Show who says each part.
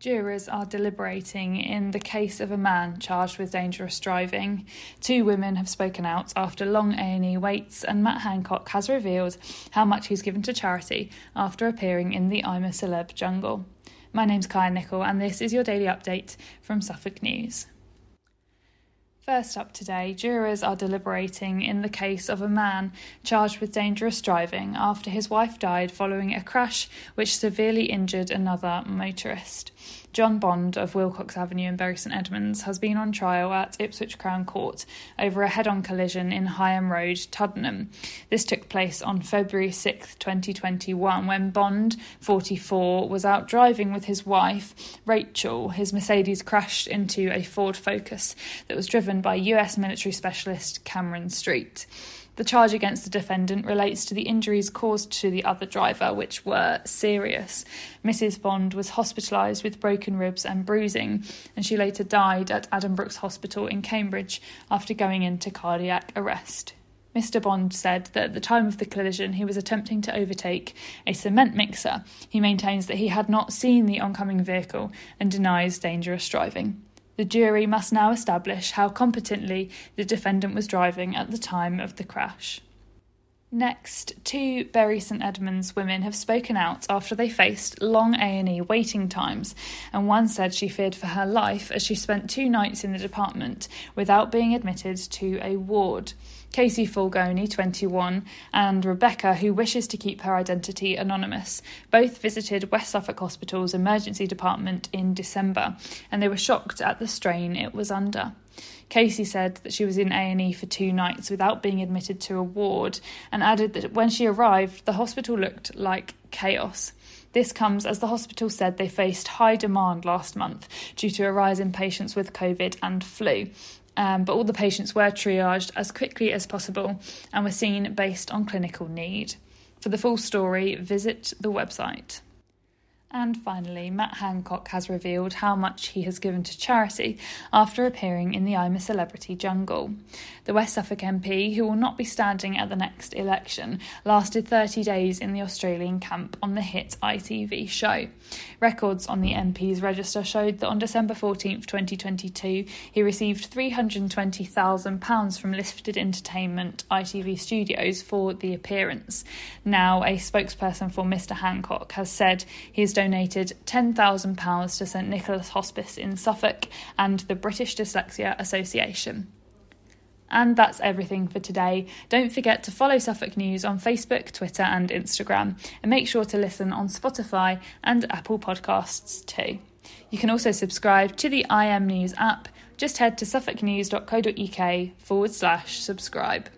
Speaker 1: Jurors are deliberating in the case of a man charged with dangerous driving. Two women have spoken out after long A&E waits and Matt Hancock has revealed how much he's given to charity after appearing in the I'm a Celeb jungle. My name's Kaya Nichol and this is your daily update from Suffolk News. First up today, jurors are deliberating in the case of a man charged with dangerous driving after his wife died following a crash which severely injured another motorist. John Bond of Wilcox Avenue in Bury St Edmunds has been on trial at Ipswich Crown Court over a head on collision in Higham Road, Tuddenham. This took place on February 6, 2021, when Bond, 44, was out driving with his wife, Rachel. His Mercedes crashed into a Ford Focus that was driven by US military specialist Cameron Street. The charge against the defendant relates to the injuries caused to the other driver, which were serious. Mrs. Bond was hospitalised with broken ribs and bruising, and she later died at Addenbrooke's Hospital in Cambridge after going into cardiac arrest. Mr. Bond said that at the time of the collision he was attempting to overtake a cement mixer. He maintains that he had not seen the oncoming vehicle and denies dangerous driving. The jury must now establish how competently the defendant was driving at the time of the crash. Next, two Bury St Edmunds women have spoken out after they faced long A&E waiting times, and one said she feared for her life as she spent two nights in the department without being admitted to a ward. Casey Fulgoni, 21, and Rebecca, who wishes to keep her identity anonymous, both visited West Suffolk Hospital's emergency department in December, and they were shocked at the strain it was under. Casey said that she was in A&E for two nights without being admitted to a ward and added that when she arrived the hospital looked like chaos. This comes as the hospital said they faced high demand last month due to a rise in patients with COVID and flu. Um, but all the patients were triaged as quickly as possible and were seen based on clinical need. For the full story, visit the website. And finally, Matt Hancock has revealed how much he has given to charity after appearing in the I'm a Celebrity jungle. The West Suffolk MP, who will not be standing at the next election, lasted 30 days in the Australian camp on the hit ITV show. Records on the MP's register showed that on December 14, 2022, he received £320,000 from Lifted Entertainment ITV Studios for the appearance. Now, a spokesperson for Mr. Hancock has said he is donated £10,000 to St Nicholas Hospice in Suffolk and the British Dyslexia Association. And that's everything for today. Don't forget to follow Suffolk News on Facebook, Twitter, and Instagram, and make sure to listen on Spotify and Apple Podcasts too. You can also subscribe to the IM News app. Just head to suffolknews.co.uk forward slash subscribe.